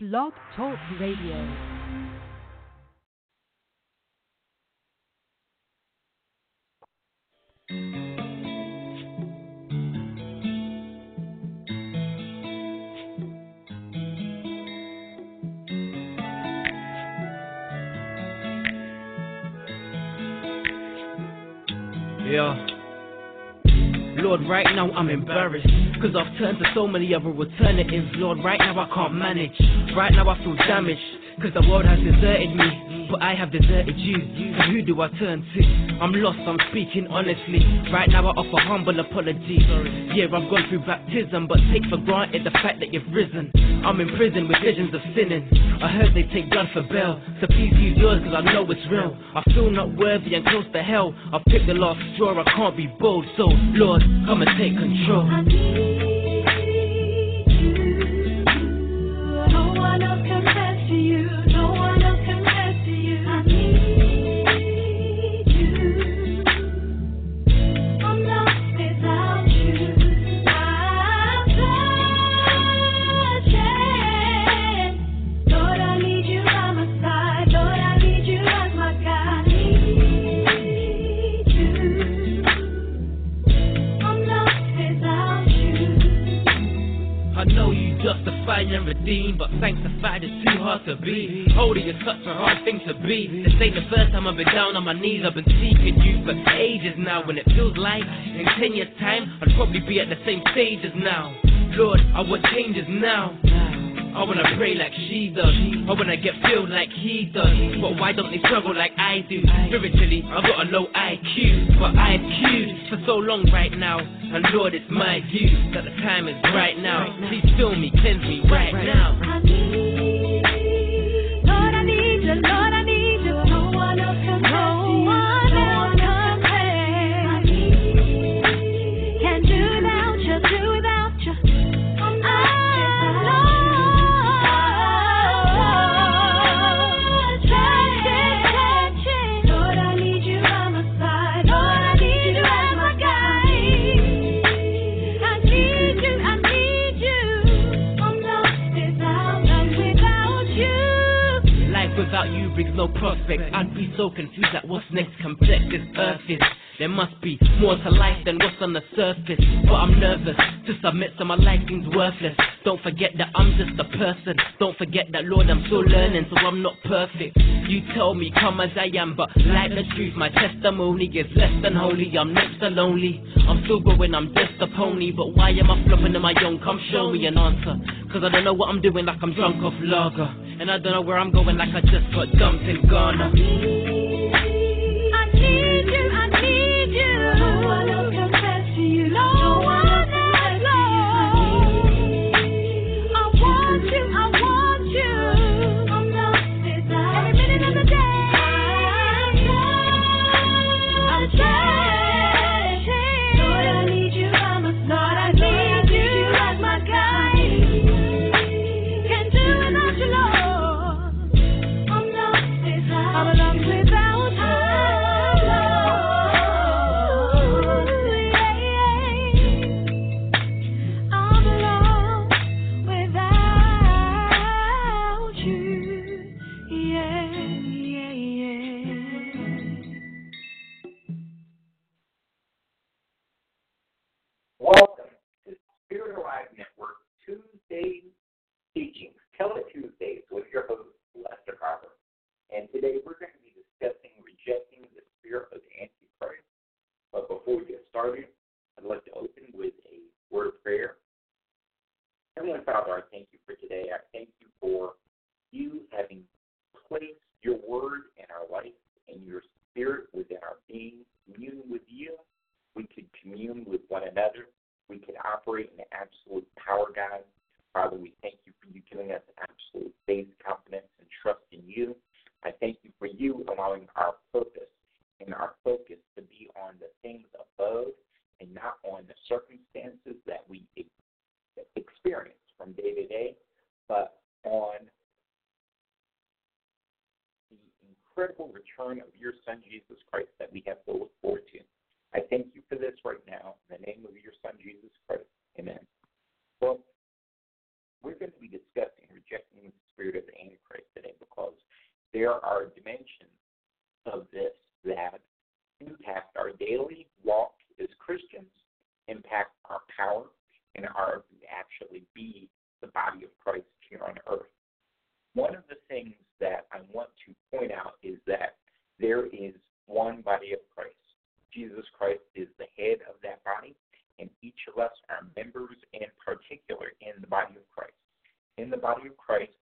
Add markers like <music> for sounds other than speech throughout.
Blog Talk Radio. Lord, right now I'm embarrassed. Cause I've turned to so many other alternatives. Lord, right now I can't manage. Right now I feel damaged. Cause the world has deserted me. But I have deserted you. So who do I turn to? I'm lost, I'm speaking honestly. Right now I offer humble apology. Yeah, I've gone through baptism, but take for granted the fact that you've risen. I'm in prison with visions of sinning. I heard they take blood for bail. So please use yours cause I know it's real. I feel not worthy and close to hell. I've picked the last straw, I can't be bold. So, Lord, come and take control. Is such a hard thing to be. This ain't the first time I've been down on my knees. I've been seeking you for ages now, and it feels like in ten years' time I'd probably be at the same stage as now. Lord, I want changes now. I wanna pray like she does. I wanna get filled like he does. But why don't they struggle like I do? Spiritually, I've got a low IQ, but I've queued for so long right now. And Lord, it's my view that the time is right now. Please fill me, cleanse me right now. No prospect. I'd be so confused at what's next. Complex this earth is. There must be more to life than what's on the surface. But I'm nervous to submit, so my life seems worthless. Don't forget that I'm just a person. Don't forget that, Lord, I'm still learning, so I'm not perfect. You tell me, come as I am, but like the truth, my testimony is less than holy. I'm next to lonely. I'm still growing, I'm just a pony. But why am I flopping in my young? Come show me an answer. Cause I don't know what I'm doing, like I'm drunk off lager. And I don't know where I'm going, like I just got dumped in Ghana.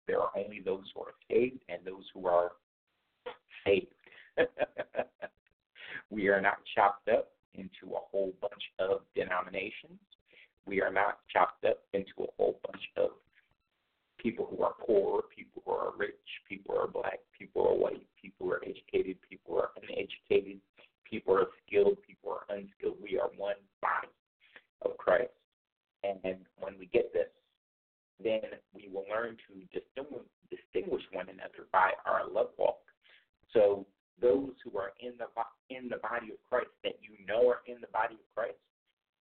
There are only those who are saved and those who are saved. we are not chopped up into a whole bunch of denominations. We are not chopped up into a whole bunch of people who are poor, people who are rich, people who are black, people who are white, people who are educated, people who are uneducated, people who are skilled, people who are unskilled. We are one body of Christ. And when we get this, then we will learn to distinguish, one another by our love walk. So those who are in the in the body of Christ that you know are in the body of Christ,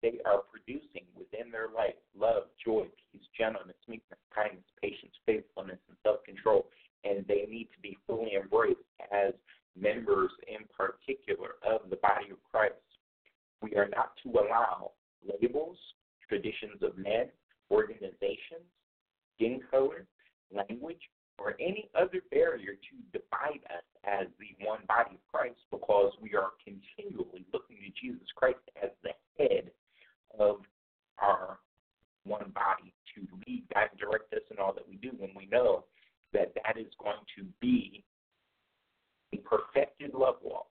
they are producing within their life love, joy, peace, gentleness, meekness, kindness, patience, faithfulness, and self-control, and they need to be fully embraced as members in particular of the body of Christ. We are not to allow labels, traditions of men, organizations, skin color, language, or any other barrier to divide us as the one body of Christ because we are continually looking to Jesus Christ as the head of our one body to lead, guide, and direct us in all that we do when we know that that is going to be a perfected love walk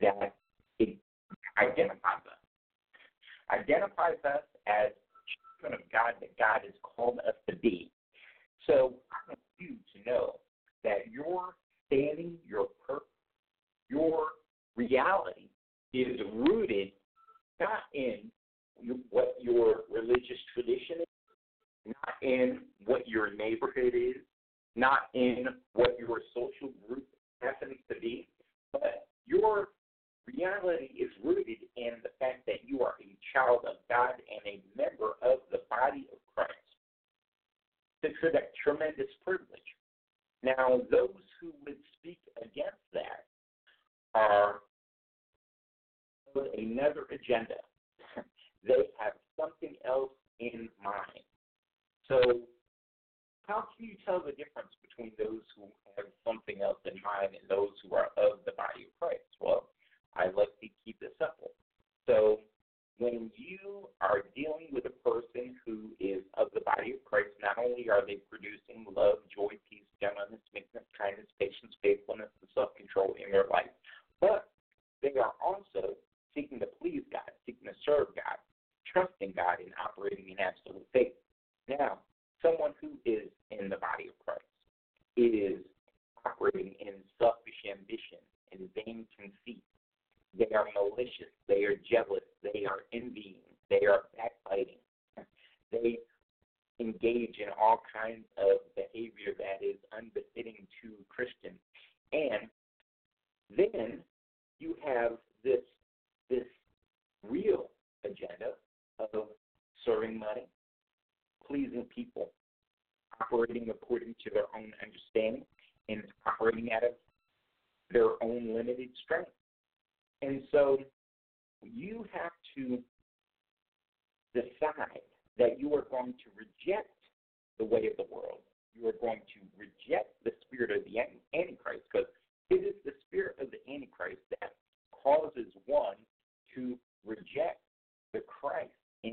that it identifies us. Identifies us as children of God that God has called us to be. So I want you to know that your standing, your purpose, your reality is rooted not in what your religious tradition is, not in what your neighborhood is, not in what your social group happens to be, but your reality is rooted in the fact that you are a child of God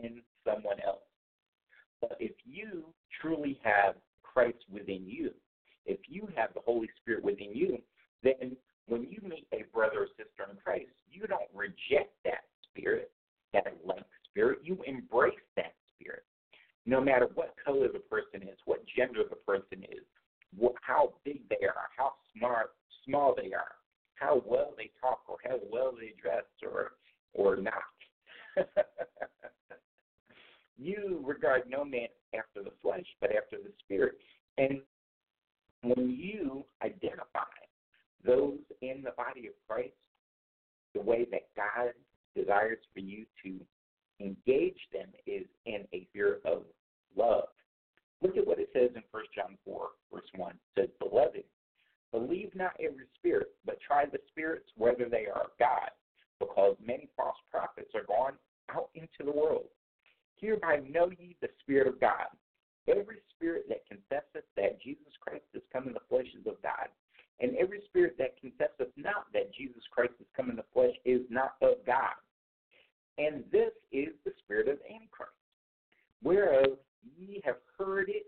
in someone else. But if you truly have Christ within you, if you have the Holy Spirit within you, then when you meet a brother or sister in Christ, you don't reject that spirit, that like spirit. You embrace that spirit. No matter what color the person is, what gender the person is, what, how big they are, how smart, small they are, how well they talk, or how well they dress, or or not. <laughs> you regard no man after the flesh, but after the spirit. And when you identify those in the body of Christ the way that God desires for you to engage them is in a spirit of love, Look at what it says in 1 John 4, verse 1. It says, Beloved, believe not every spirit, but try the spirits whether they are of God, because many false prophets are gone out into the world. Hereby know ye the Spirit of God. Every spirit that confesseth that Jesus Christ is come in the flesh is of God, and every spirit that confesseth not that Jesus Christ is come in the flesh is not of God. And this is the spirit of Antichrist, whereof ye have heard it,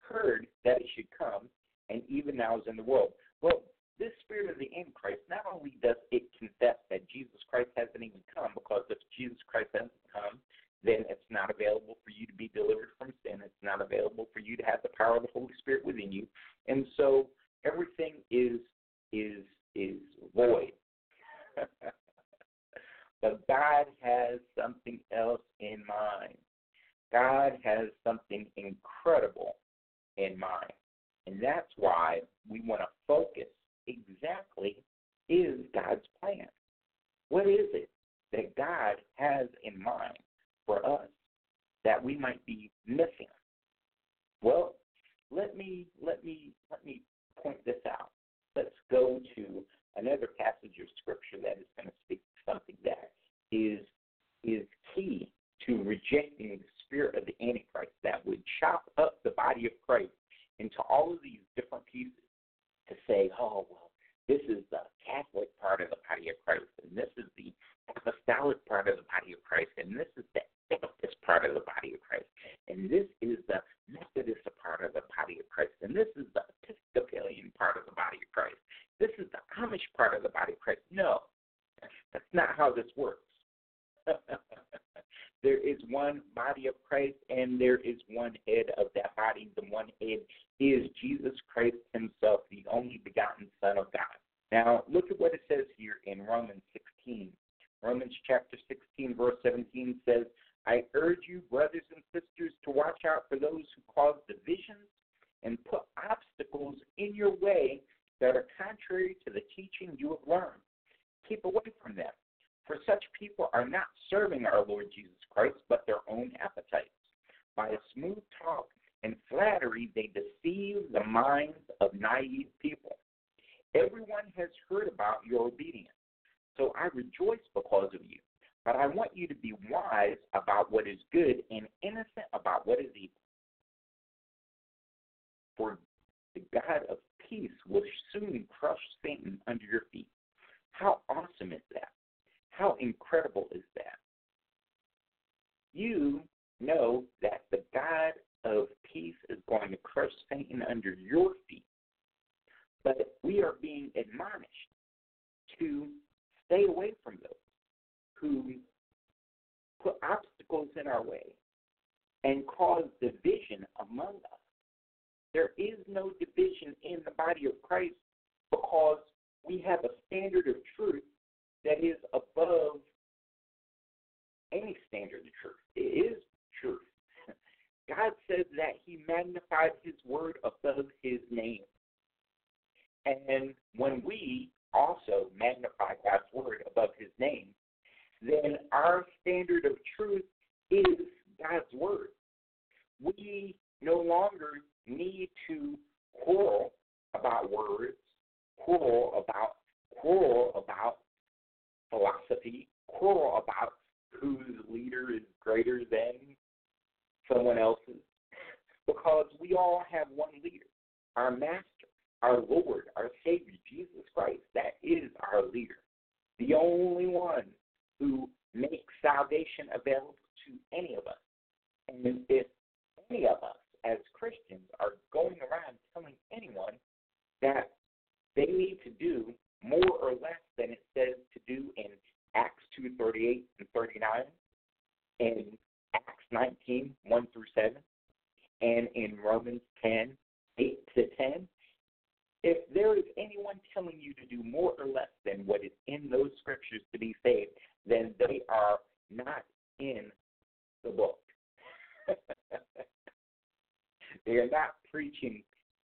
heard that it should come, and even now is in the world. Well, this spirit of the Antichrist, not only does it confess that Jesus Christ hasn't even come, because if Jesus Christ hasn't come, then it's not available for you to be delivered from sin. It's not available for you to have the power of the Holy Spirit within you. And so everything is is is void. <laughs> but God has something else in mind. God has something incredible in mind. And that's why we want to focus exactly is God's plan. What is it that God has in mind for us that we might be missing? Well, let me let me let me point this out. Let's go to another passage of scripture that is going to speak to something that is is key to rejecting the spirit of the Antichrist that would chop up the body of Christ into all of these different pieces to say, oh, well, this is the Catholic part of the body of Christ, and this is the apostolic part of the body of Christ, and this is the Baptist part of the body of Christ, and this is the Methodist part of the body of Christ, and this is the Episcopalian part of the body of Christ. This is the Amish part of the body of Christ. No, that's not how this works. <laughs> there is one body of Christ, and there is one head of that body. The one head is Jesus Christ Himself, the only begotten Son of God. Now, look at what it says here in Romans 16. Romans chapter 16, verse 17 says, I urge you, brothers and sisters, to watch out for those who cause divisions and put obstacles in your way that are contrary to the teaching you have learned. Keep away from them, for such people are not serving our Lord Jesus Christ, but their own appetites. By a smooth talk and flattery, they deceive the minds of naive people. Everyone has heard about your obedience, so I rejoice because of you. But I want you to be wise about what is good and innocent about what is evil. For the God of peace will soon crush Satan under your feet. How awesome is that? How incredible is that? You know that the God of peace is going to crush Satan under your feet. But we are being admonished to stay away from those who put obstacles in our way and cause division among us. There is no division in the body of Christ because we have a standard of truth that is above any standard of truth. It is truth. <laughs> God says that He magnified His word above His name. And when we also magnify God's word above His name, then our standard of truth is God's word. We no longer need to quarrel about words, quarrel about quarrel about philosophy, quarrel about whose leader is greater than someone else's, because we all have one leader, our master, our Lord, our Savior, Jesus Christ. That is our leader, the only one who makes salvation available to any of us. And if any of us as Christians are going around telling anyone that they need to do more or less than it says to do in Acts 2.38 and 39, in Acts 19, 1 through 7, and in Romans 10, 8 to 10, if there is anyone telling you to do more or less than what is in those scriptures to be saved, then they are not in the book. <laughs> they are not preaching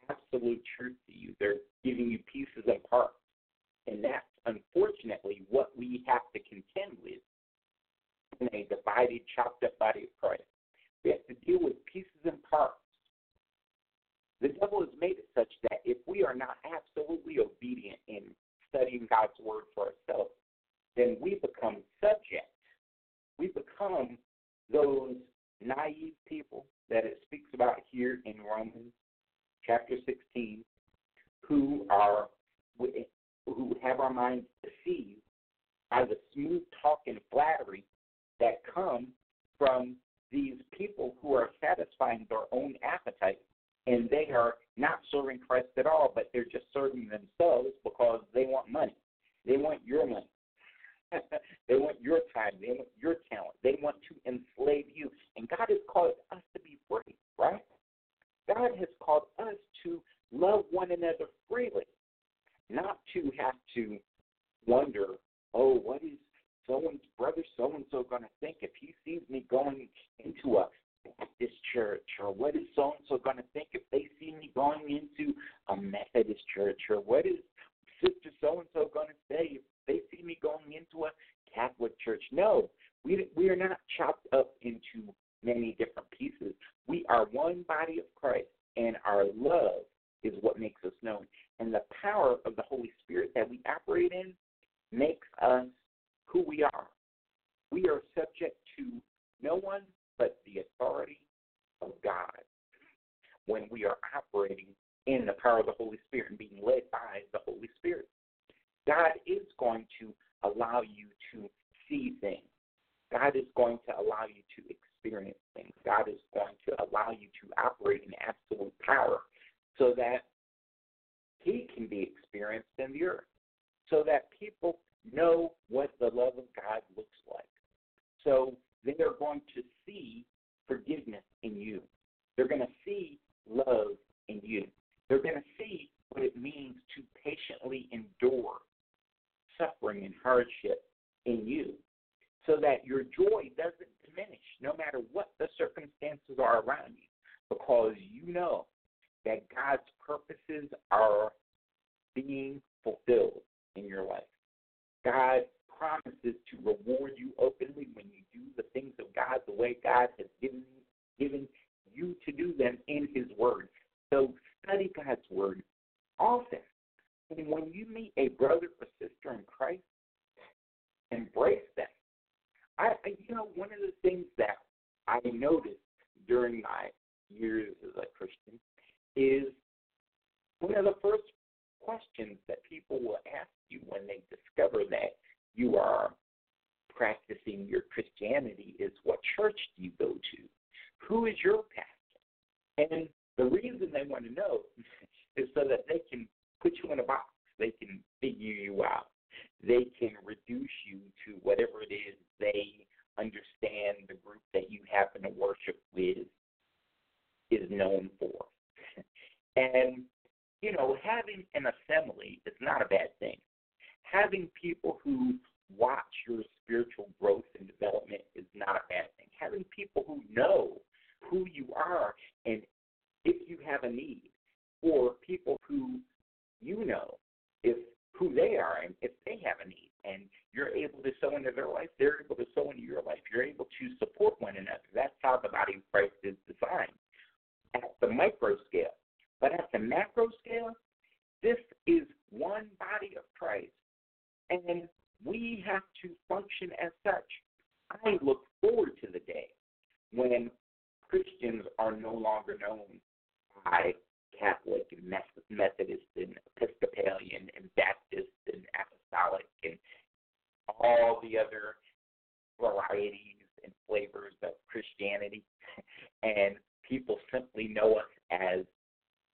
absolute truth to you. They're giving you pieces and parts. And that's unfortunately what we have to contend with in a divided, chopped up body of Christ. We have to deal with pieces and parts the devil has made it such that if we are not absolutely obedient in studying God's word for ourselves, then we become subject. We become those naive people that it speaks about here in Romans chapter 16 who are who have our minds deceived by the smooth talk and flattery that come from these people who are satisfying their own appetites and they are not serving Christ at all, but they're just serving themselves because they want money. They want your money. <laughs> they want your time. They want your talent. They want to enslave you. And God has called us to be free, right? God has called us to love one another freely, not to have to wonder, oh, what is so and brother so and so going to think if he sees me going into a Baptist church, or what is so and so going to think if they see me going into a Methodist church, or what is Sister so and so going to say if they see me going into a Catholic church? No, we we are not chopped up into many different pieces. We are one body of Christ, and our love is what makes us known. And the power of the Holy Spirit that we operate in makes us who we are. We are subject to no one but the authority of God. When we are operating in the power of the Holy Spirit and being led by the Holy Spirit. God is going to allow you to see things. God is going to allow you to experience things. God is going to allow you to operate in absolute power so that He can be experienced in the earth, so that people know what the love of God looks like. So they are going to see forgiveness in you. They're going to see love in you. They're going to see what it means to patiently endure suffering and hardship in you so that your joy doesn't diminish no matter what the circumstances are around you because you know that God's purposes are being fulfilled in your life. God promises to reward you openly when you do the things of God the way God has given given you to do them in His Word. So study God's Word often. And when you meet a brother or sister in Christ, embrace them. I, you know, one of the things that I noticed during my years as a Christian is one of the first questions that people will ask you when they discover that you are practicing your Christianity is what church do you go to? Who is your pastor? And the reason they want to know is so that they can put you in a box. They can figure you out. They can reduce you to whatever it is they understand the group that you happen to worship with is known for. and you know, having an assembly is not a bad thing. Having people who watch your spiritual growth and development is not a bad thing. Having people who know who you are and if you have a need, or people who you know if who they are and if they have a need, and you're able to sow into their life, they're able to sow into your life. You're able to support one another. That's how the body of Christ is designed at the micro scale. But at the macro scale, this is one body of Christ. And we have to function as such. I look forward to the day when Christians are no longer known by Catholic and Methodist and Episcopalian and Baptist and Apostolic and all the other varieties and flavors of Christianity. <laughs> And people simply know us as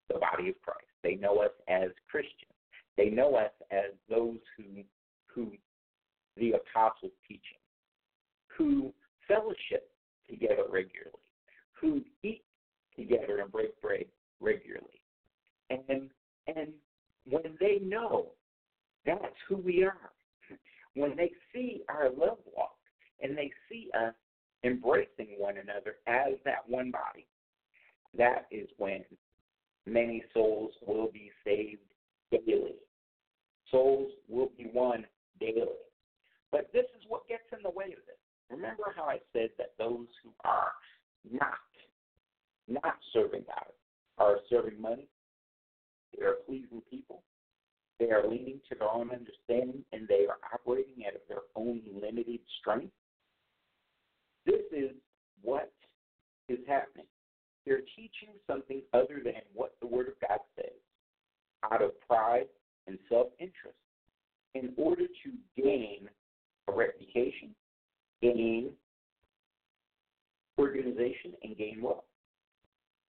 the body of Christ. They know us as Christians. They know us as those who who the apostles' teaching, who fellowship together regularly, who eat together and break bread regularly. And and when they know that's who we are, when they see our love walk and they see us embracing one another as that one body, that is when many souls will be saved daily. Souls will be won daily. But this is what gets in the way of it. Remember how I said that those who are not not serving God are serving money. They are pleasing people. They are leaning to their own understanding and they are operating out of their own limited strength. This is what is happening. they're teaching something other than what the Word of God says out of pride and self interest in order to gain a reputation, gain organization, and gain wealth.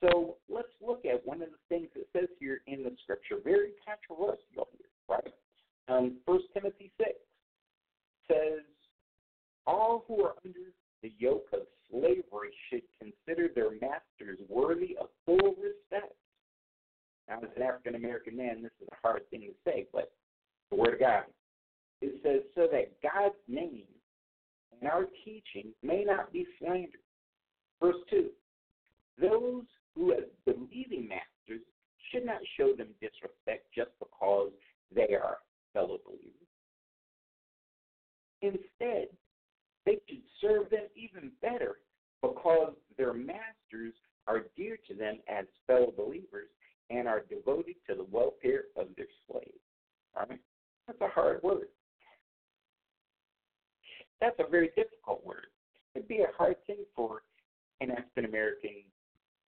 So let's look at one of the things that says here in the scripture, very controversial here, right? Um, 1 Timothy 6 says, All who are under the yoke of slavery should consider their masters worthy of full respect. Now, as an African American man, this is a hard thing to say, but the Word of God. It says, so that God's name and our teaching may not be slandered. Verse 2 Those who, as believing masters, should not show them disrespect just because they are fellow believers. Instead, they should serve them even better because their masters are dear to them as fellow believers and are devoted to the welfare of their slaves. All right? That's a hard word. That's a very difficult word. It'd be a hard thing for an African American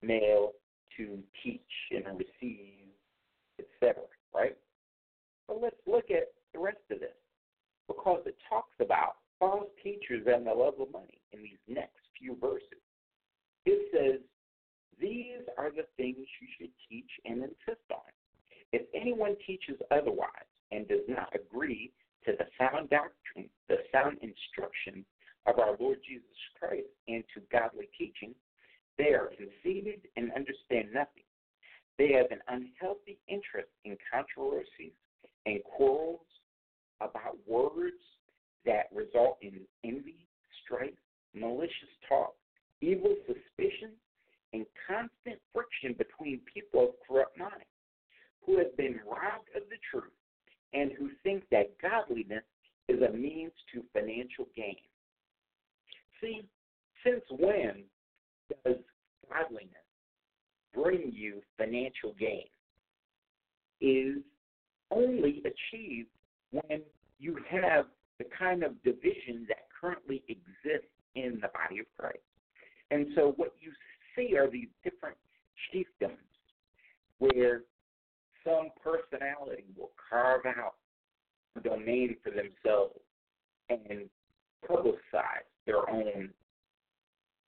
male to teach and receive, etc. Right? But let's look at the rest of this because it talks about false teachers and the love of money in these next few verses. It says, These are the things you should teach and insist on. If anyone teaches otherwise and does not agree to the sound doctrine, the sound instruction of our Lord Jesus Christ, and to godly teaching, they are conceited and understand nothing. They have an unhealthy interest in controversies and quarrels about words that result in envy, strife, malicious talk, evil suspicion, and constant friction between people of corrupt minds who have been robbed of the truth and who think that godliness is a means to financial gain. See, since when does godliness bring you financial gain? Is only achieved when you have the kind of division that currently exists in the body of Christ. And so what you see are these different chiefdoms where some personality will carve out a domain for themselves and publicize their own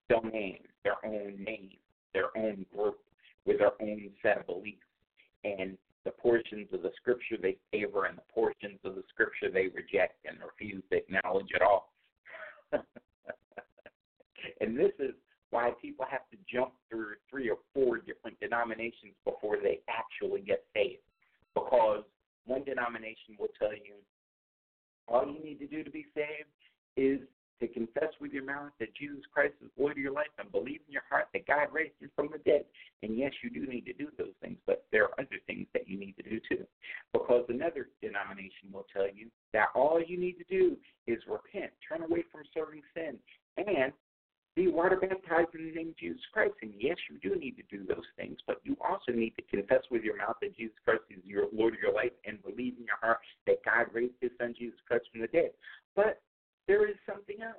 domain, their own name, their own group with their own set of beliefs. And the portions of the scripture they favor and the portions of the scripture they reject and refuse to acknowledge at all. <laughs> and this is why people have to jump through three or four different denominations before they actually get saved. Because one denomination will tell you all you need to do to be saved is to confess with your mouth that Jesus Christ is Lord of your life and believe in your heart that God raised you from the dead. And yes, you do need to do those things, but there are other things that you need to do too. Because another denomination will tell you that all you need to do is repent, turn away from serving sin, and be water baptized in the name of Jesus Christ. And yes, you do need to do those things, but you also need to confess with your mouth that Jesus Christ is your Lord of your life and believe in your heart that God raised his son Jesus Christ from the dead. But there is something else.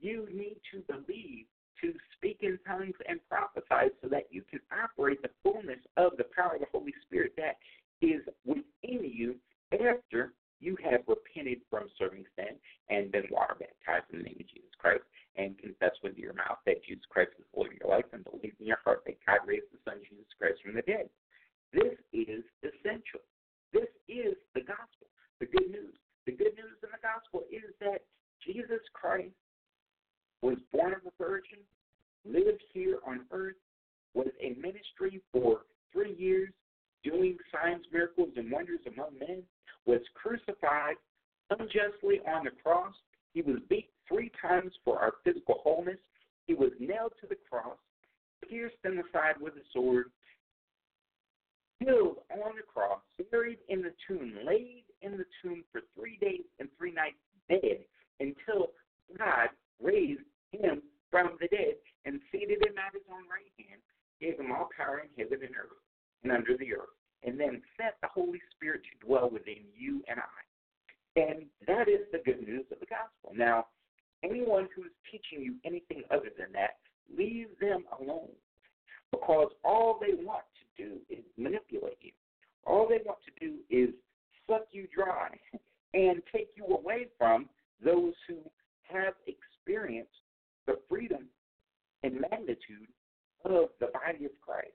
You need to believe to speak in tongues and prophesy so that you can operate the fullness of the power of the Holy Spirit that is within you after you have repented from serving sin and been water baptized in the name of Jesus Christ and confess with your mouth that Jesus Christ is Lord of your life and believe in your heart that God raised the Son Jesus Christ from the dead. This is essential. This is the gospel, the good news. The good news in the gospel is that Jesus Christ was born of a virgin, lived here on earth, was a ministry for three years, doing signs, miracles, and wonders among men, was crucified unjustly on the cross. He was beat three times for our physical wholeness. He was nailed to the cross, pierced in the side with a sword, killed on the cross, buried in the tomb, laid in the tomb for three days and three nights dead until God raised him from the dead and seated him at his own right hand, gave him all power in heaven and earth and under the earth, and then sent the Holy Spirit to dwell within you and I. And that is the good news of the gospel. Now, anyone who is teaching you anything other than that, leave them alone. because all they want to do is manipulate you. All they want to do is suck you dry <laughs> and take you away from those who have experienced the freedom and magnitude of the body of Christ.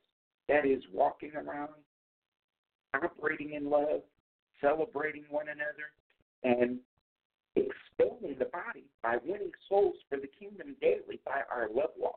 That is walking around, operating in love, celebrating one another, and expanding the body by winning souls for the kingdom daily by our love walk.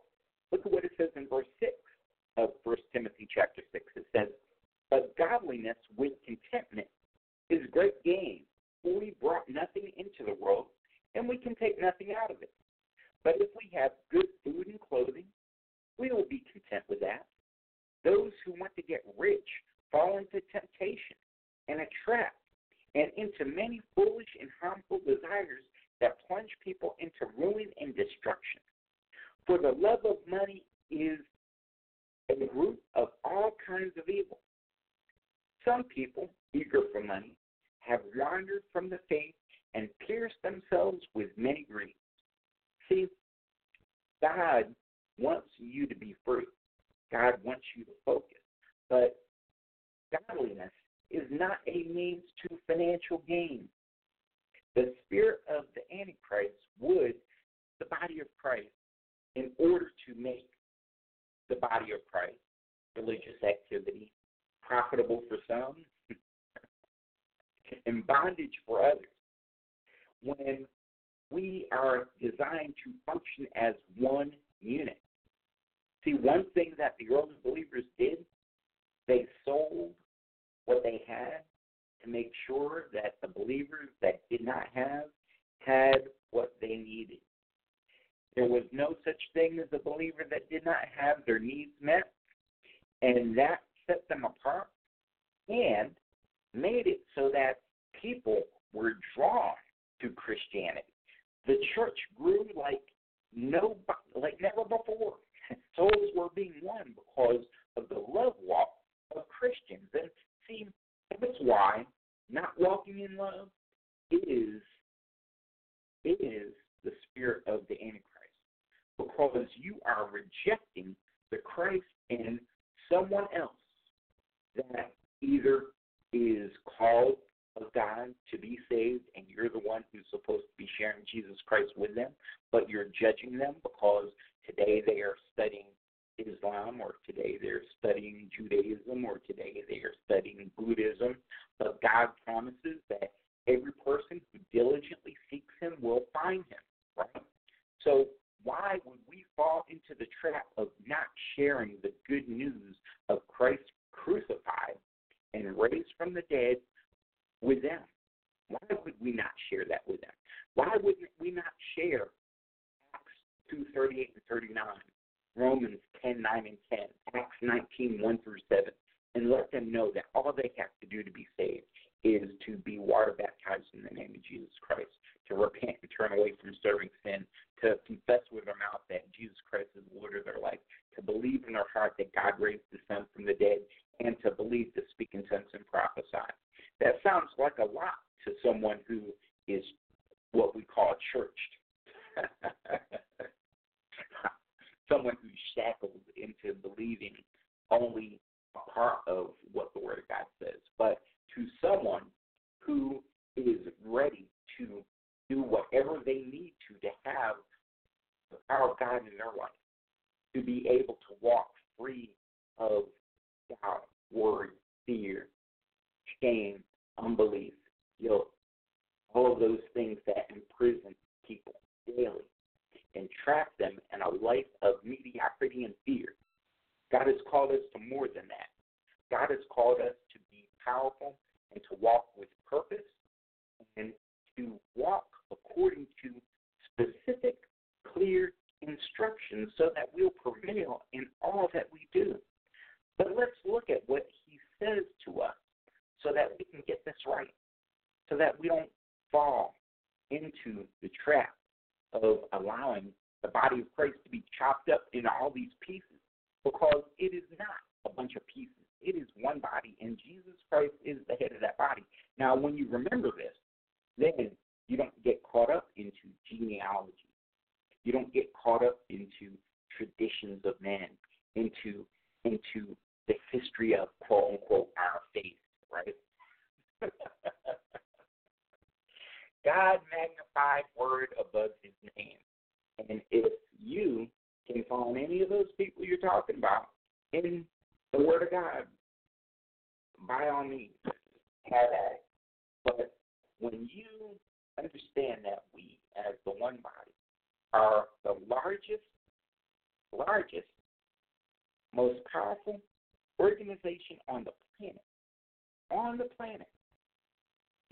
Why not walking in love is is the spirit of the Antichrist. Because you are rejecting the Christ in someone else that either is called of God to be saved and you're the one who's supposed to be sharing Jesus Christ with them, but you're judging them because today they are studying Islam or today they're studying Judaism or today they are studying Buddhism. But God promises that every person who diligently seeks him will find him, right? So why would we fall into the trap of not sharing the good news of Christ crucified and raised from the dead with them? Why would we not share that with them? Why would we not share Acts 2, 38 and 39, Romans 10, 9 and 10, Acts 19, 1 through 7, and let them know that all they have to do to be saved is to be water baptized in the name of Jesus Christ, to repent and turn away from serving sin, to confess with their mouth that Jesus Christ is Lord of their life, to believe in their heart that God raised the Son from the dead, and to believe to speak in tongues and prophesy. That sounds like a lot to someone who is what we call churched. <laughs> someone who's shackled into believing only a part of what the Word of God says. But to someone who is ready to do whatever they need to to have the power of God in their life, to be able to walk free of doubt, worry, fear, shame, unbelief, guilt, all of those things that imprison people daily and trap them in a life of mediocrity and fear. God has called us to more than that. God has called us to be powerful and to walk with purpose and to walk according to specific, clear instructions so that we'll prevail in all that we do. But let's look at what he says to us so that we can get this right, so that we don't fall into the trap of allowing the body of Christ to be chopped up into all these pieces because it is not a bunch of pieces. It is one body, and Jesus Christ is the head of that body. Now, when you remember this, then you don't get caught up into genealogy. You don't get caught up into traditions of men, into into the history of quote unquote our faith, right? <laughs> God magnified word above his name. And if you can find any of those people you're talking about in the Word of God, by all means, have at it. But when you understand that we, as the one body, are the largest, largest, most powerful organization on the planet, on the planet,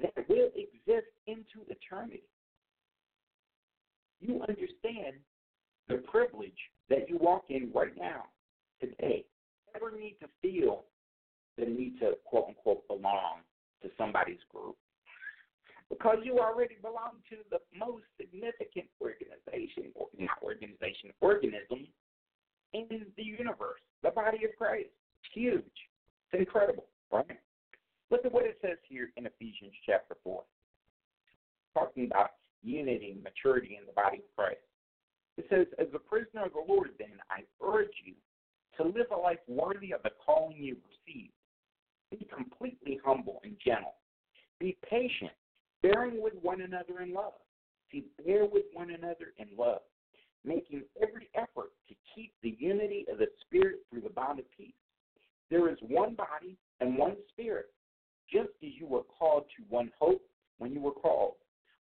that will exist into eternity. You understand the privilege that you walk in right now, today. Never need to feel the need to quote unquote belong to somebody's group. Because you already belong to the most significant organization, or not organization, organism in the universe, the body of Christ. It's huge. It's incredible, right? Look at what it says here in Ephesians chapter 4, talking about unity and maturity in the body of Christ. It says, As a prisoner of the Lord, then, I urge you to live a life worthy of the calling you received. Be completely humble and gentle. Be patient, bearing with one another in love. See, bear with one another in love, making every effort to keep the unity of the Spirit through the bond of peace. There is one body and one Spirit, just as you were called to one hope when you were called,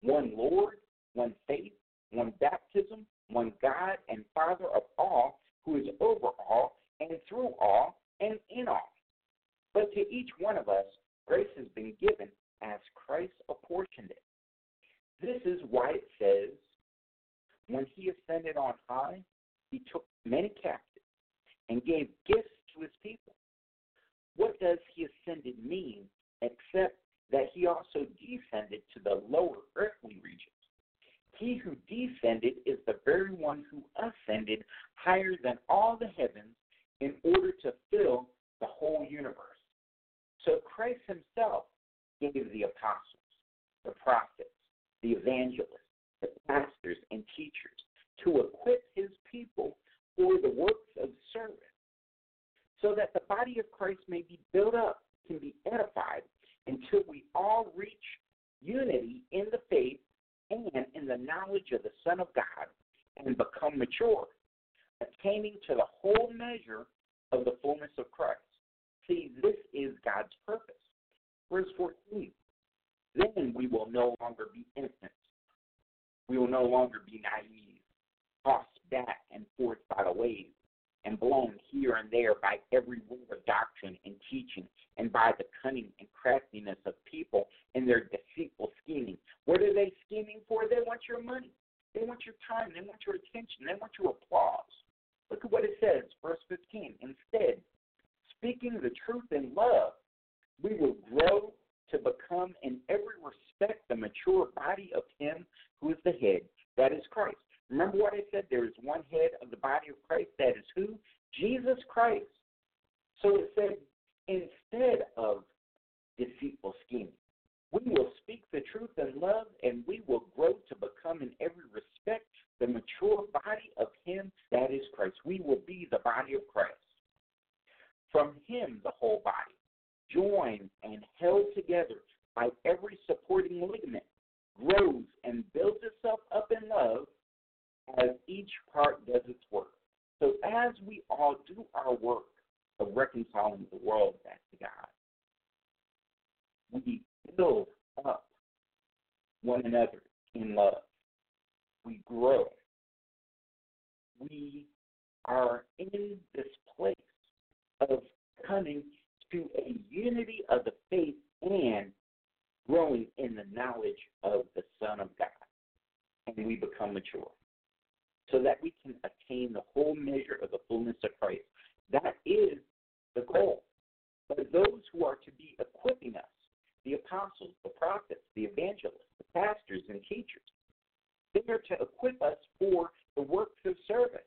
one Lord, one faith, one baptism, one God and Father of all, who is over all and through all and in all. But to each one of us, grace has been given as Christ apportioned it. This is why it says, when he ascended on high, he took many captives and gave gifts to his people. What does he ascended mean except that he also descended to the lower earthly regions? He who descended is the very one who ascended higher than all the heavens in order to fill the whole universe. So Christ himself gave the apostles, the prophets, the evangelists, the pastors, and teachers to equip his people for the works of service, so that the body of Christ may be built up, can be edified, until we all reach unity in the faith and in the knowledge of the Son of God and become mature, attaining to the whole measure of the fullness of Christ. See, this is God's purpose. Verse 14 Then we will no longer be infants. We will no longer be naive, tossed back and forth by the waves, and blown here and there by every of doctrine and teaching, and by the cunning and craftiness of people in their deceitful scheming. What are they scheming for? They want your money. They want your time. They want your attention. They want your applause. Look at what it says, verse 15. Instead, speaking the truth in love, we will grow to become in every respect the mature body of Him who is the head, that is Christ. Remember what I said? There is one head of the body of Christ, that is who? Jesus Christ. So it said, instead of deceitful scheming, we will speak the truth in love, and we will grow to become in every respect the mature body of Him that is Christ. We will be the body of Christ. From Him, the whole body, joined and held together by every supporting ligament, grows and builds itself up in love as each part does its work. So as we all do our work of reconciling the world back to God, we build up one another in love. We grow. We are in this place of coming to a unity of the faith and growing in the knowledge of the Son of God. And we become mature so that we can attain the whole measure of the fullness of Christ. That is the goal. But those who are to be equipping us, the apostles, the prophets, the evangelists, the pastors, and teachers, they are to equip us for the works of service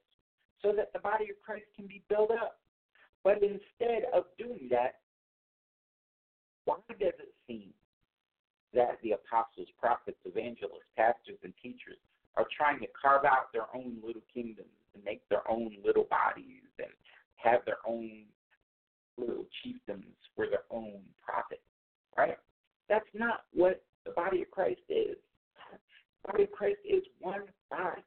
so that the body of Christ can be built up. But instead of doing that, why does it seem that the apostles, prophets, evangelists, pastors, and teachers are trying to carve out their own little kingdoms and make their own little bodies and have their own little chiefdoms for their own profit, right? That's not what the body of Christ is. The body of Christ is one body.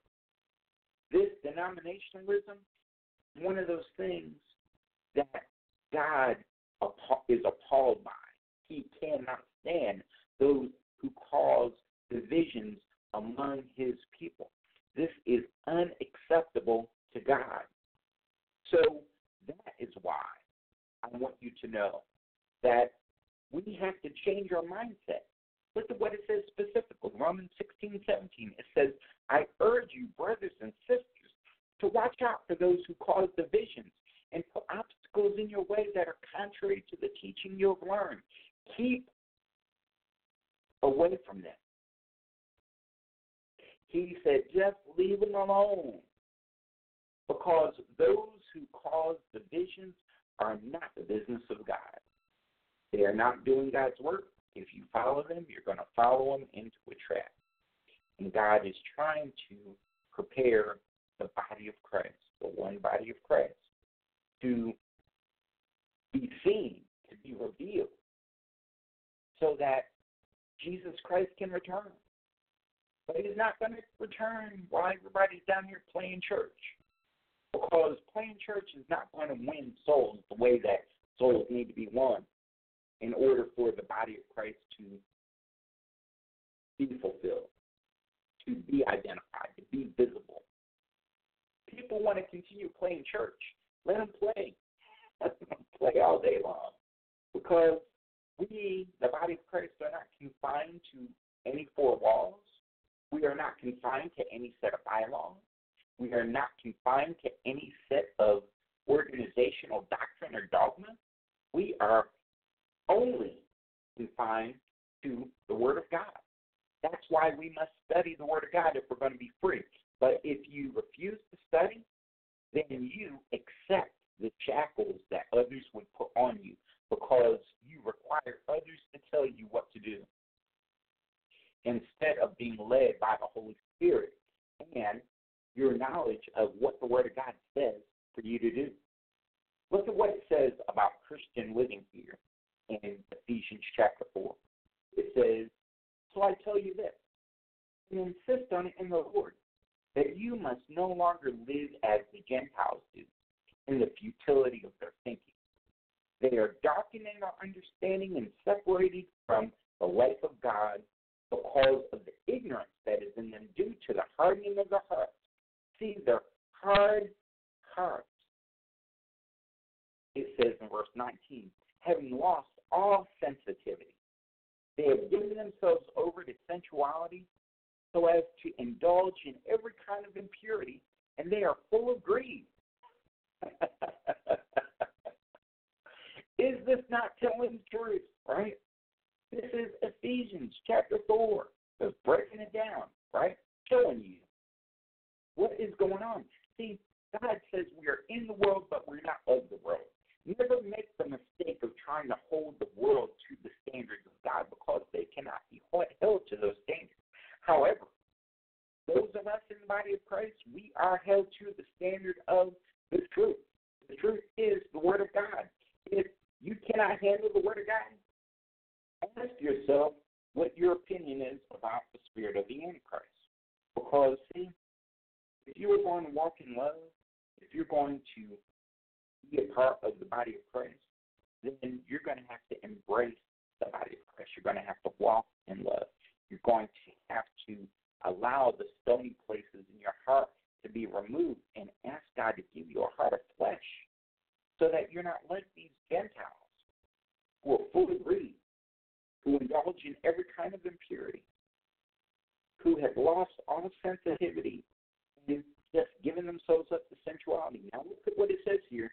This denominationalism, one of those things that God is appalled by. He cannot stand those who cause divisions among his people. This is unacceptable to God. So that is why I want you to know that we have to change our mindset. Look at what it says specifically. Romans 16, 17. It says, I urge you, brothers and sisters, to watch out for those who cause divisions and put obstacles in your way that are contrary to the teaching you have learned. Keep away from them. He said, just leave them alone. Because those who cause divisions are not the business of God. They are not doing God's work. If you follow them, you're going to follow them into a trap. And God is trying to prepare the body of Christ, the one body of Christ, to be seen, to be revealed, so that Jesus Christ can return. But he's not going to return while everybody's down here playing church. Because playing church is not going to win souls the way that souls need to be won in order for the body of Christ to be fulfilled, to be identified, to be visible. People want to continue playing church. Let them play. <laughs> Let them play all day long. Because we, the body of Christ, are not confined to any four walls. We are not confined to any set of bylaws. We are not confined to any set of organizational doctrine or dogma. We are only confined to the Word of God. That's why we must study the Word of God if we're going to be free. But if you refuse to study, then you accept the shackles that others would put on you because you require others to tell you what to do instead of being led by the Holy Spirit and your knowledge of what the Word of God says for you to do. Look at what it says about Christian living here in Ephesians chapter 4. It says, So I tell you this, and insist on it in the Lord, that you must no longer live as the Gentiles do, in the futility of their thinking. They are darkening our understanding and separated from the life of God because of the ignorance that is in them due to the hardening of the heart. See, their hard hearts. It says in verse 19, having lost all sensitivity, they have given themselves over to sensuality so as to indulge in every kind of impurity, and they are full of greed. <laughs> is this not telling the truth, right? This is Ephesians chapter 4. Just breaking it down, right? Showing you what is going on. See, God says we are in the world, but we're not of the world. Never make the mistake of trying to hold the world to the standards of God because they cannot be held to those standards. However, those of us in the body of Christ, we are held to the standard of the truth. The truth is the Word of God. If you cannot handle the Word of God, ask yourself what your opinion is about the spirit of the Antichrist. Because, see, if you are going to walk in love, if you're going to be a part of the body of Christ, then you're going to have to embrace the body of Christ. You're going to have to walk in love. You're going to have to allow the stony places in your heart to be removed and ask God to give you a heart of flesh so that you're not like these Gentiles who are full of greed, who indulge in every kind of impurity, who have lost all sensitivity and just given themselves up to sensuality. Now look at what it says here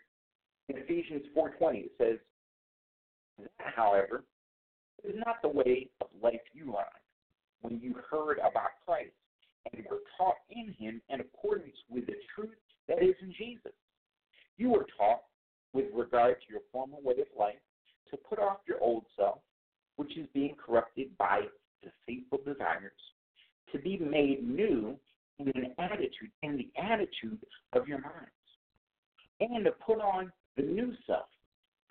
in Ephesians 4.20. It says, that, however, is not the way of life you learned when you heard about Christ and were taught in him in accordance with the truth that is in Jesus. You were taught with regard to your former way of life to put off your old self, which is being corrupted by deceitful desires, to be made new in an attitude, in the attitude of your minds, and to put on the new self,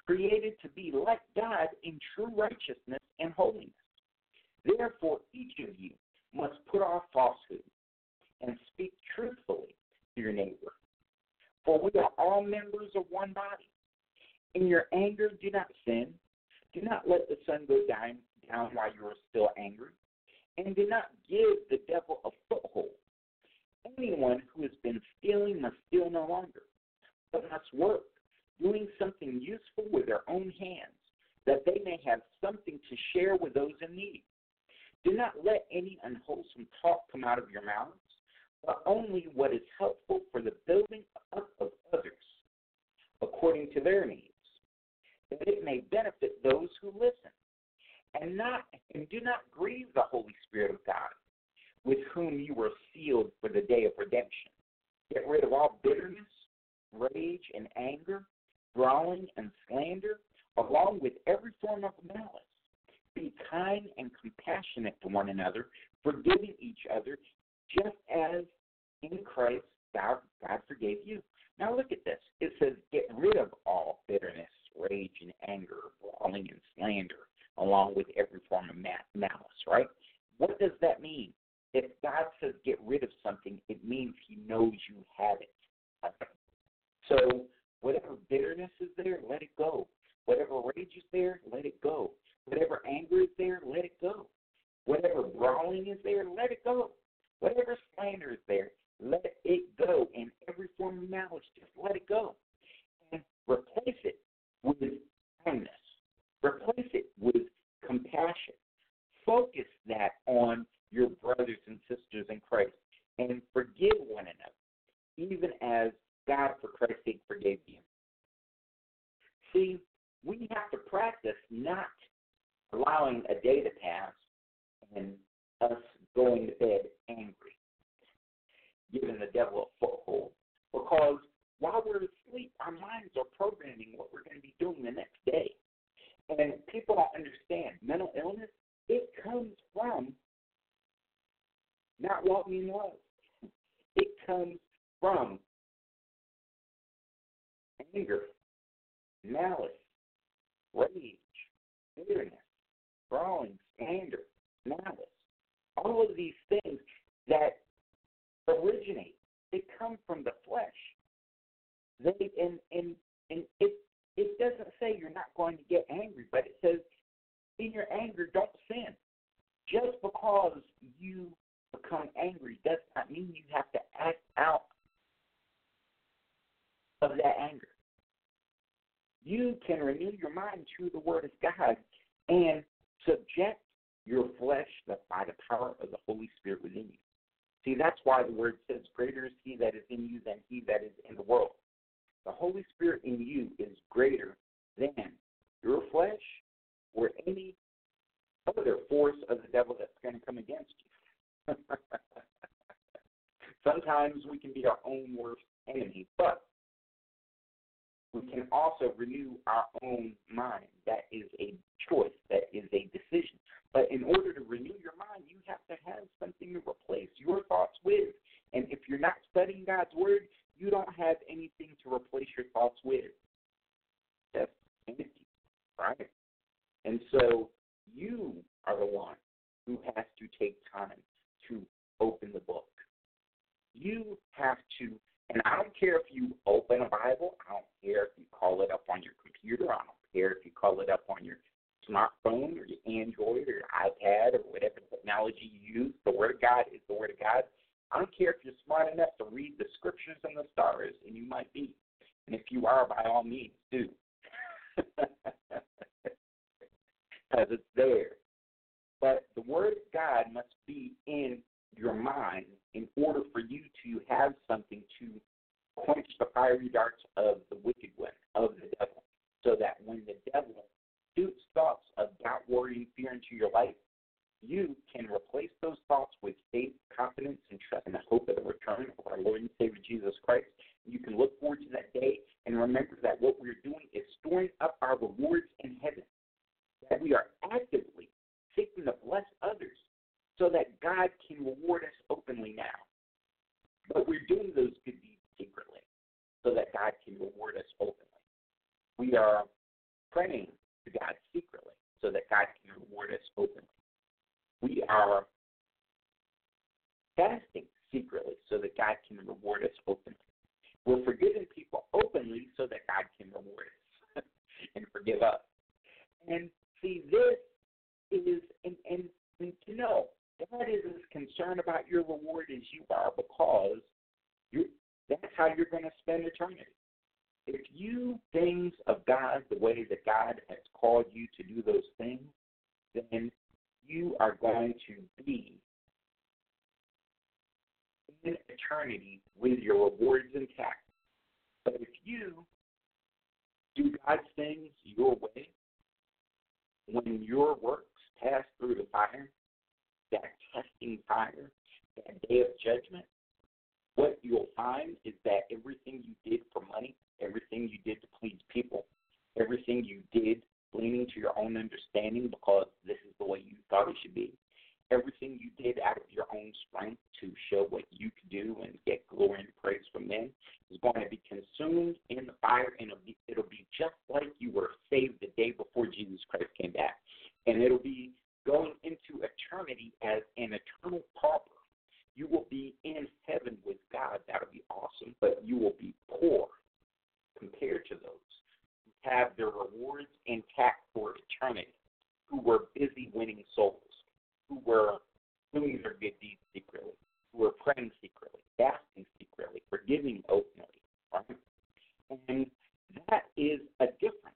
created to be like God in true righteousness and holiness. Therefore, each of you must put off falsehood and speak truthfully to your neighbor. For we are all members of one body. In your anger, do not sin. Do not let the sun go down, down while you are still angry. And do not give the devil a foothold. Anyone who has been stealing must steal no longer, but must work, doing something useful with their own hands, that they may have something to share with those in need. Do not let any unwholesome talk come out of your mouths, but only what is helpful for the building up of others, according to their needs, that it may benefit those who listen. And not and do not grieve the Holy Spirit of God, with whom you were sealed for the day of redemption. Get rid of all bitterness, rage, and anger, brawling and slander, along with every form of malice. Be kind and compassionate to one another, forgiving each other, just as in Christ God, God forgave you. Now look at this. It says, get rid of all bitterness, rage, and anger, brawling and slander, along with every form of malice, right? What does that mean? If God says get rid of something, it means he knows you have it. So whatever bitterness is there, let it go. Whatever rage is there, let it go. Whatever anger is there, let it go. Whatever brawling is there, let it go. Whatever slander is there, let it go. And every form of malice, just let it go. And replace it with kindness. Replace it with compassion. Focus that on your brothers and sisters in Christ and forgive one another, even as God, for Christ's sake, forgave you. See, we have to practice not allowing a day to pass and us going to bed angry, giving the devil a foothold. Because while we're asleep, our minds are programming what we're going to be doing the next day. And people don't understand mental illness, it comes from not walking in love. It comes from anger, malice, rage, bitterness, brawling, slander, malice. All of these things that originate, they come from the flesh. They and and and it it doesn't say you're not going to get angry, but it says in your anger don't sin. Just because you become angry does not mean you have to act out of that anger. You can renew your mind through the Word of God and subject your flesh by the power of the Holy Spirit within you. See, that's why the Word says, Greater is He that is in you than He that is in the world. The Holy Spirit in you is greater than your flesh or any other force of the devil that's going to come against you. <laughs> Sometimes we can be our own worst enemy, but we can also renew our own mind. That is a choice, that is a decision. But in order to renew your mind, you have to have something to replace your thoughts with. And if you're not studying God's Word, you don't have anything to replace your thoughts with. That's empty, right? And so you are the one who has to take time to open the book. You have to and I don't care if you open a Bible, I don't care if you call it up on your computer, I don't care if you call it up on your smartphone or your Android or your iPad or whatever technology you use. The Word of God is the Word of God. I don't care if you're smart enough to read the scriptures and the stars, and you might be. And if you are, by all means, do. <laughs> Because it's there. But the Word of God must be in your mind in order for you to have something to quench the fiery darts of the wicked one, of the devil, so that when the devil shoots thoughts of doubt, worry, and fear into your life, you can replace those thoughts with faith, confidence, and trust in the hope of the return of our Lord and Savior Jesus Christ. You can look forward to that day and remember that what we're doing is storing up our rewards in heaven, that we are actively seeking to bless others so that God can reward us openly now. But we're doing those good deeds secretly so that God can reward us openly. We are praying to God secretly so that God can reward us openly. We are fasting secretly so that God can reward us openly. We're forgiving people openly so that God can reward us <laughs> and forgive us. And see, this is, and, and, and to know, God is as concerned about your reward as you are because you that's how you're going to spend eternity. If you things of God the way that God has called you to do those things, then you are going to be in eternity with your rewards intact. But if you do God's things your way, when your works pass through the fire, that testing fire, that day of judgment, what you'll find is that everything you did for money, everything you did to please people, everything you did leaning to your own understanding because this is the way you thought it should be, everything you did out of your own strength to show what you could do and get glory and praise from men is going to be consumed in the fire, and it'll be, it'll be just like you were saved the day before Jesus Christ came back. And it'll be going into eternity as an eternal pauper. You will be in heaven with God. That'll be awesome, but you will be poor compared to those who have their rewards intact for eternity, who were busy winning souls, who were doing their good deeds secretly, who were praying secretly, fasting secretly, forgiving openly, right? And that is a difference.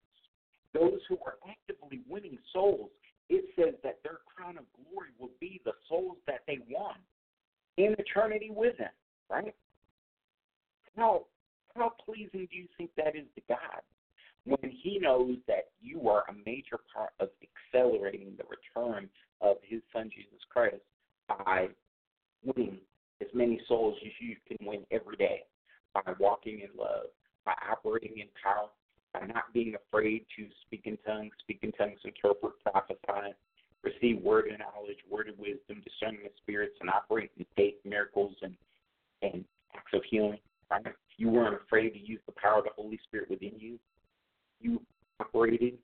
Those who are actively winning souls, it says that their crown of glory will be the souls that they won in eternity with them, right? How how pleasing do you think that is to God when He knows that you are a major part of accelerating the return of His Son Jesus Christ by winning as many souls as you can win every day, by walking in love, by operating in power, by not being afraid to speak in tongues, speak in tongues, interpret, prophesy, receive word of knowledge, word of wisdom, discerning the spirits, and operate in faith, miracles, and and acts of healing. Right? You weren't afraid to use the power of the Holy Spirit within you. You operated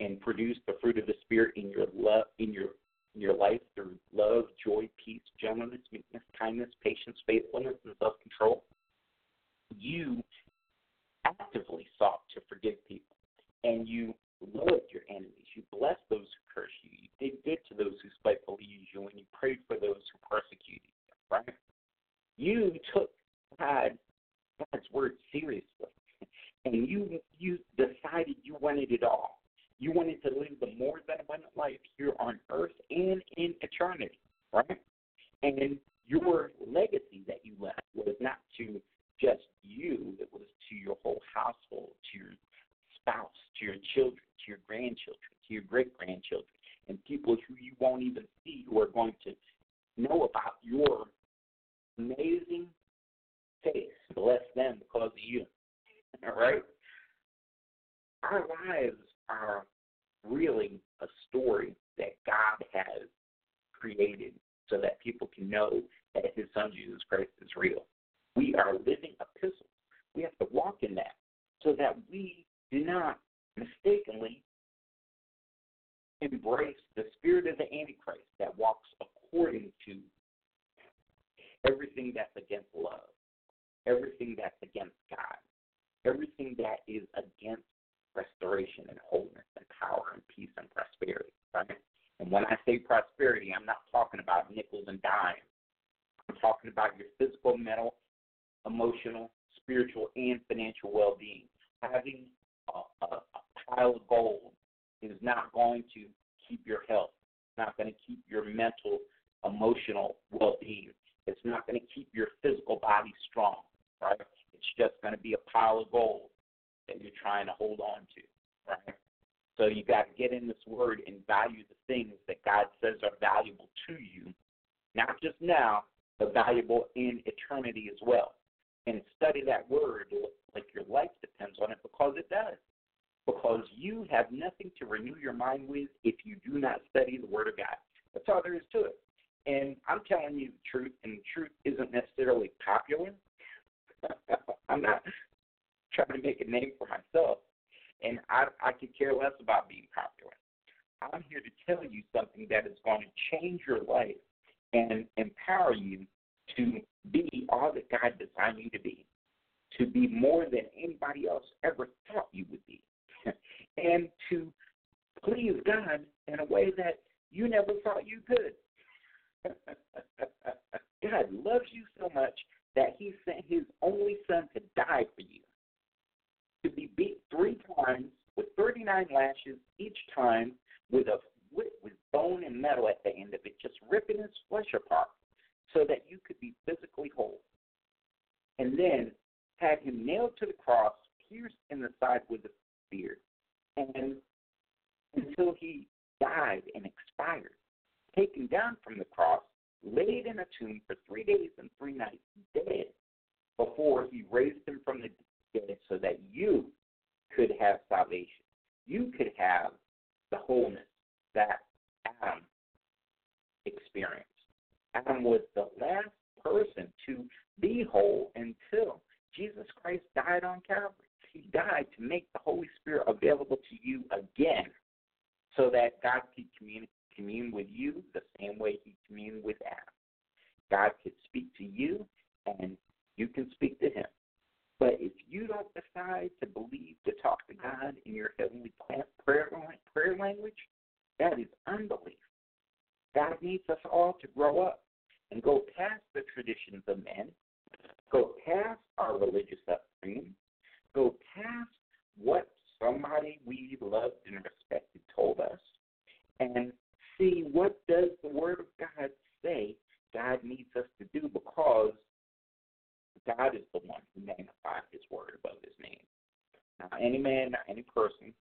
and produced the fruit of the Spirit in your love, in your in your life through love, joy, peace, gentleness, meekness, kindness, patience, faithfulness, and self-control. You actively sought to forgive people, and you loved your enemies. You blessed those who curse you. You did good to those who spitefully use you, and you prayed for those who persecuted you. Right? You took God, God's word seriously, <laughs> and you you decided you wanted it all. You wanted to live the more than abundant life here on earth and in eternity. Right? And your legacy that you left was not to just you, it was to your whole household, to your spouse, to your children, to your grandchildren, to your great grandchildren, and people who you won't even see who are going to know about your amazing faith. Bless them because of you. All right? Our lives are really a story that God has created so that people can know that his son Jesus Christ is real. We are living epistles. We have to walk in that so that we do not mistakenly embrace the spirit of the Antichrist that walks according to everything that's against love, everything that's against God, everything that is against restoration and wholeness and power and peace and prosperity, right? And when I say prosperity, I'm not talking about nickels and dimes. I'm talking about your physical, mental, emotional, spiritual, and financial well being. Having a, a, pile of gold is not going to keep your health, it's not going to keep your mental, emotional well being. It's not going to keep your physical body strong, right? It's just going to be a pile of gold that you're trying to hold on to, right? So you got to get in this word and value the things that God says are valuable to you, not just now, but valuable in eternity as well. And study that word like your life depends on it because it does. Because you have nothing to renew your mind with if you do not study the Word of God. That's all there is to it. And I'm telling you the truth, and the truth isn't necessarily popular. <laughs> I'm not trying to make a name for myself, and I I could care less about being popular. I'm here to tell you something that is going to change your life and empower you to be all that God designed you to be, to be more than anybody else ever thought you would be, <laughs> and to please God in a way that you never thought you could. <laughs> God loves you so much that He sent His only Son to die for you, to be beat three times with 39 lashes each time with a with, with bone and metal at the end of it, just ripping his flesh apart, so that you could be physically whole. And then had him nailed to the cross, pierced in the side with a spear, and until he died and expired, taken down from the cross, laid in a tomb for three days and three nights, dead, before he raised him from the dead so that you could have salvation. You could have the wholeness that Adam experienced. Adam was the last person to be whole until Jesus Christ died on Calvary. He died to make the Holy Spirit available to you again so that God could commune, commune with you the same way he communed with Adam. God could speak to you and you can speak to him. But if you don't decide to believe to talk to God in your heavenly prayer, prayer language, that is unbelief. God needs us all to grow up and go past the traditions of men, go past our religious upbringing, go past what somebody we loved and respected told us, and see what does the Word of God say God needs us to do because God is the one who magnified His Word above His name. Not any man, not any person.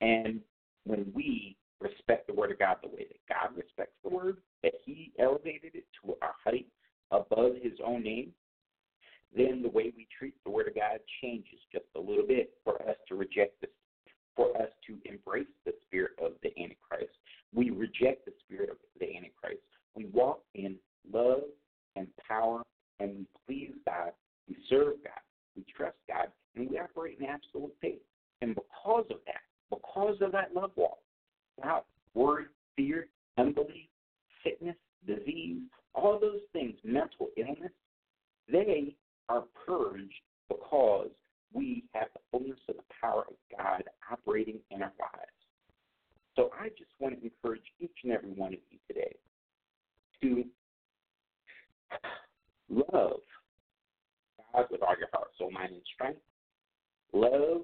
And when we respect the Word of God the way that God respects the Word, that He elevated it to a height above His own name, then the way we treat the Word of God changes just a little bit for us to reject this, for us to embrace the spirit of the Antichrist. We reject the spirit of the Antichrist. We walk in love and power, and we please God. We serve God. We trust God, and we operate in absolute faith. And because of that, because of that love walk, doubt, worry, fear, unbelief, sickness, disease, all those things, mental illness, they are purged because we have the fullness of the power of God operating in our lives. So I just want to encourage each and every one of you today to love God with all your heart, soul, mind, and strength. Love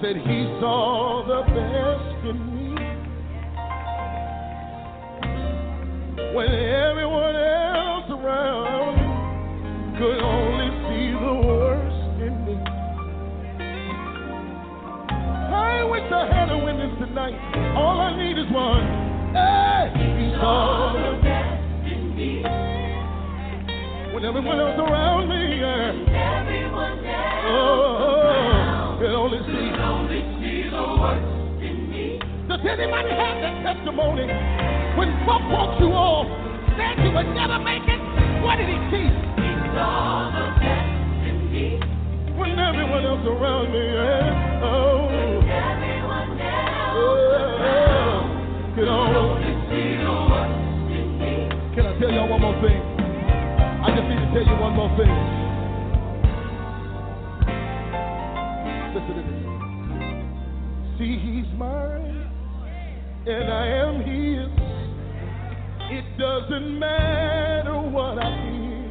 Said he saw the best in me when everyone else around could only see the worst in me. I wish I had a witness tonight. All I need is one. Hey, he saw the best in me when everyone else around me, yeah. Everyone else Oh, anybody have that testimony? When folk walked you off, said you would never make it, what did he see? He saw the best in me. When everyone else around me, yeah. Oh, Everyone else oh, can only see the worst in me. Can I tell y'all one more thing? I just need to tell you one more thing. Listen to this. See, he's mine, and I am his. It doesn't matter what I did.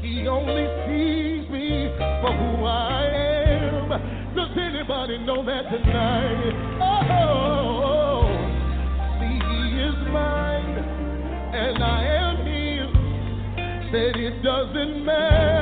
He only sees me for who I am. Does anybody know that tonight? Oh, see, he is mine and I am his. Said it doesn't matter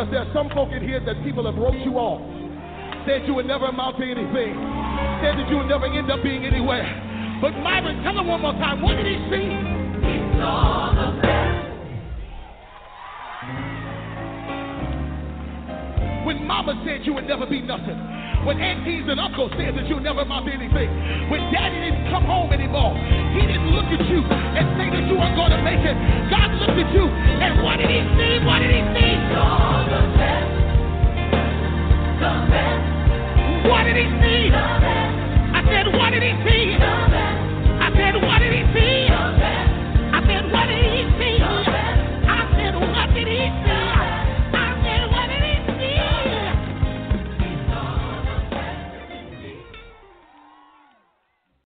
Because there's some folk in here that people have wrote you off. Said you would never amount to anything. Said that you would never end up being anywhere. But Myron, tell them one more time, what did he see? He saw the mama said you would never be nothing. When aunties and uncles said that you'll never amount to anything. When daddy didn't come home anymore. He didn't look at you and say that you weren't going to make it. God looked at you and what did he see? What did he see? Saw the best. The best. What did he see? The best. I said, what did he see?